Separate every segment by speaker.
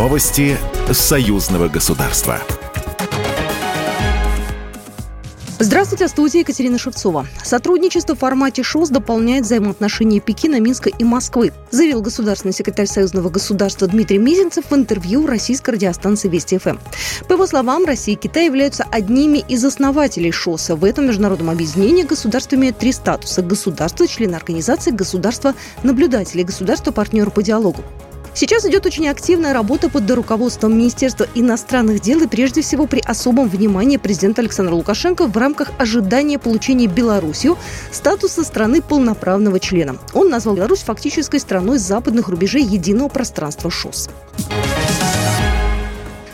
Speaker 1: Новости союзного государства.
Speaker 2: Здравствуйте, студия Екатерина Шевцова. Сотрудничество в формате ШОС дополняет взаимоотношения Пекина, Минска и Москвы, заявил государственный секретарь Союзного государства Дмитрий Мизинцев в интервью российской радиостанции Вести ФМ. По его словам, Россия и Китай являются одними из основателей ШОСа. В этом международном объединении государства имеют три статуса – государство, члены организации, государство, наблюдатели, государство-партнер по диалогу. Сейчас идет очень активная работа под руководством Министерства иностранных дел и прежде всего при особом внимании президента Александра Лукашенко в рамках ожидания получения Беларусью статуса страны полноправного члена. Он назвал Беларусь фактической страной западных рубежей единого пространства ШОС.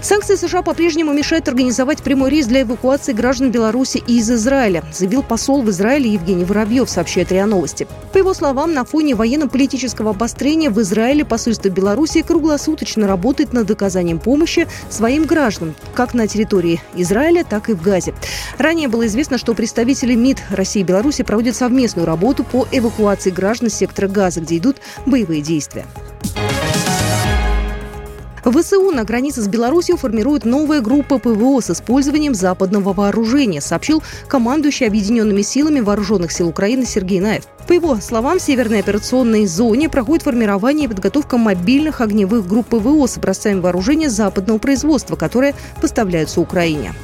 Speaker 2: Санкции США по-прежнему мешают организовать прямой рейс для эвакуации граждан Беларуси из Израиля, заявил посол в Израиле Евгений Воробьев, сообщает РИА Новости. По его словам, на фоне военно-политического обострения в Израиле посольство Беларуси круглосуточно работает над оказанием помощи своим гражданам, как на территории Израиля, так и в Газе. Ранее было известно, что представители МИД России и Беларуси проводят совместную работу по эвакуации граждан сектора Газа, где идут боевые действия. ВСУ на границе с Беларусью формирует новая группа ПВО с использованием западного вооружения, сообщил командующий Объединенными силами Вооруженных сил Украины Сергей Наев. По его словам, в Северной операционной зоне проходит формирование и подготовка мобильных огневых групп ПВО с образцами вооружения западного производства, которые поставляются Украине.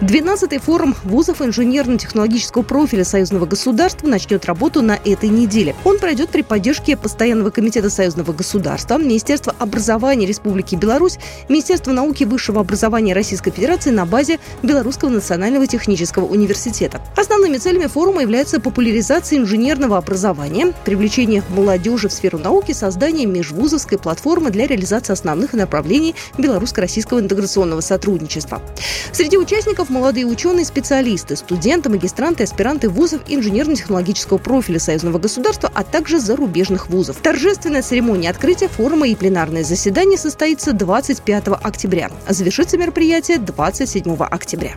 Speaker 2: 12-й форум вузов инженерно-технологического профиля союзного государства начнет работу на этой неделе. Он пройдет при поддержке Постоянного комитета союзного государства, Министерства образования Республики Беларусь, Министерства науки и высшего образования Российской Федерации на базе Белорусского национального технического университета. Основными целями форума являются популяризация инженерного образования, привлечение молодежи в сферу науки, создание межвузовской платформы для реализации основных направлений белорусско-российского интеграционного сотрудничества. Среди участников Курсов молодые ученые, специалисты, студенты, магистранты, аспиранты вузов инженерно-технологического профиля союзного государства, а также зарубежных вузов. Торжественная церемония открытия форума и пленарное заседание состоится 25 октября. Завершится мероприятие 27 октября.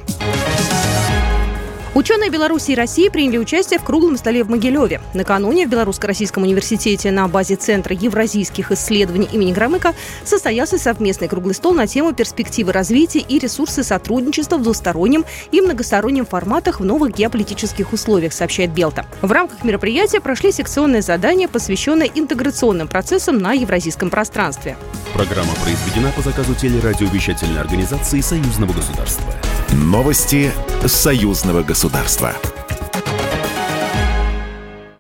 Speaker 2: Ученые Беларуси и России приняли участие в круглом столе в Могилеве. Накануне в Белорусско-Российском университете на базе Центра евразийских исследований имени Громыка состоялся совместный круглый стол на тему перспективы развития и ресурсы сотрудничества в двустороннем и многостороннем форматах в новых геополитических условиях, сообщает Белта. В рамках мероприятия прошли секционные задания, посвященные интеграционным процессам на евразийском пространстве.
Speaker 1: Программа произведена по заказу телерадиовещательной организации Союзного государства. Новости союзного государства.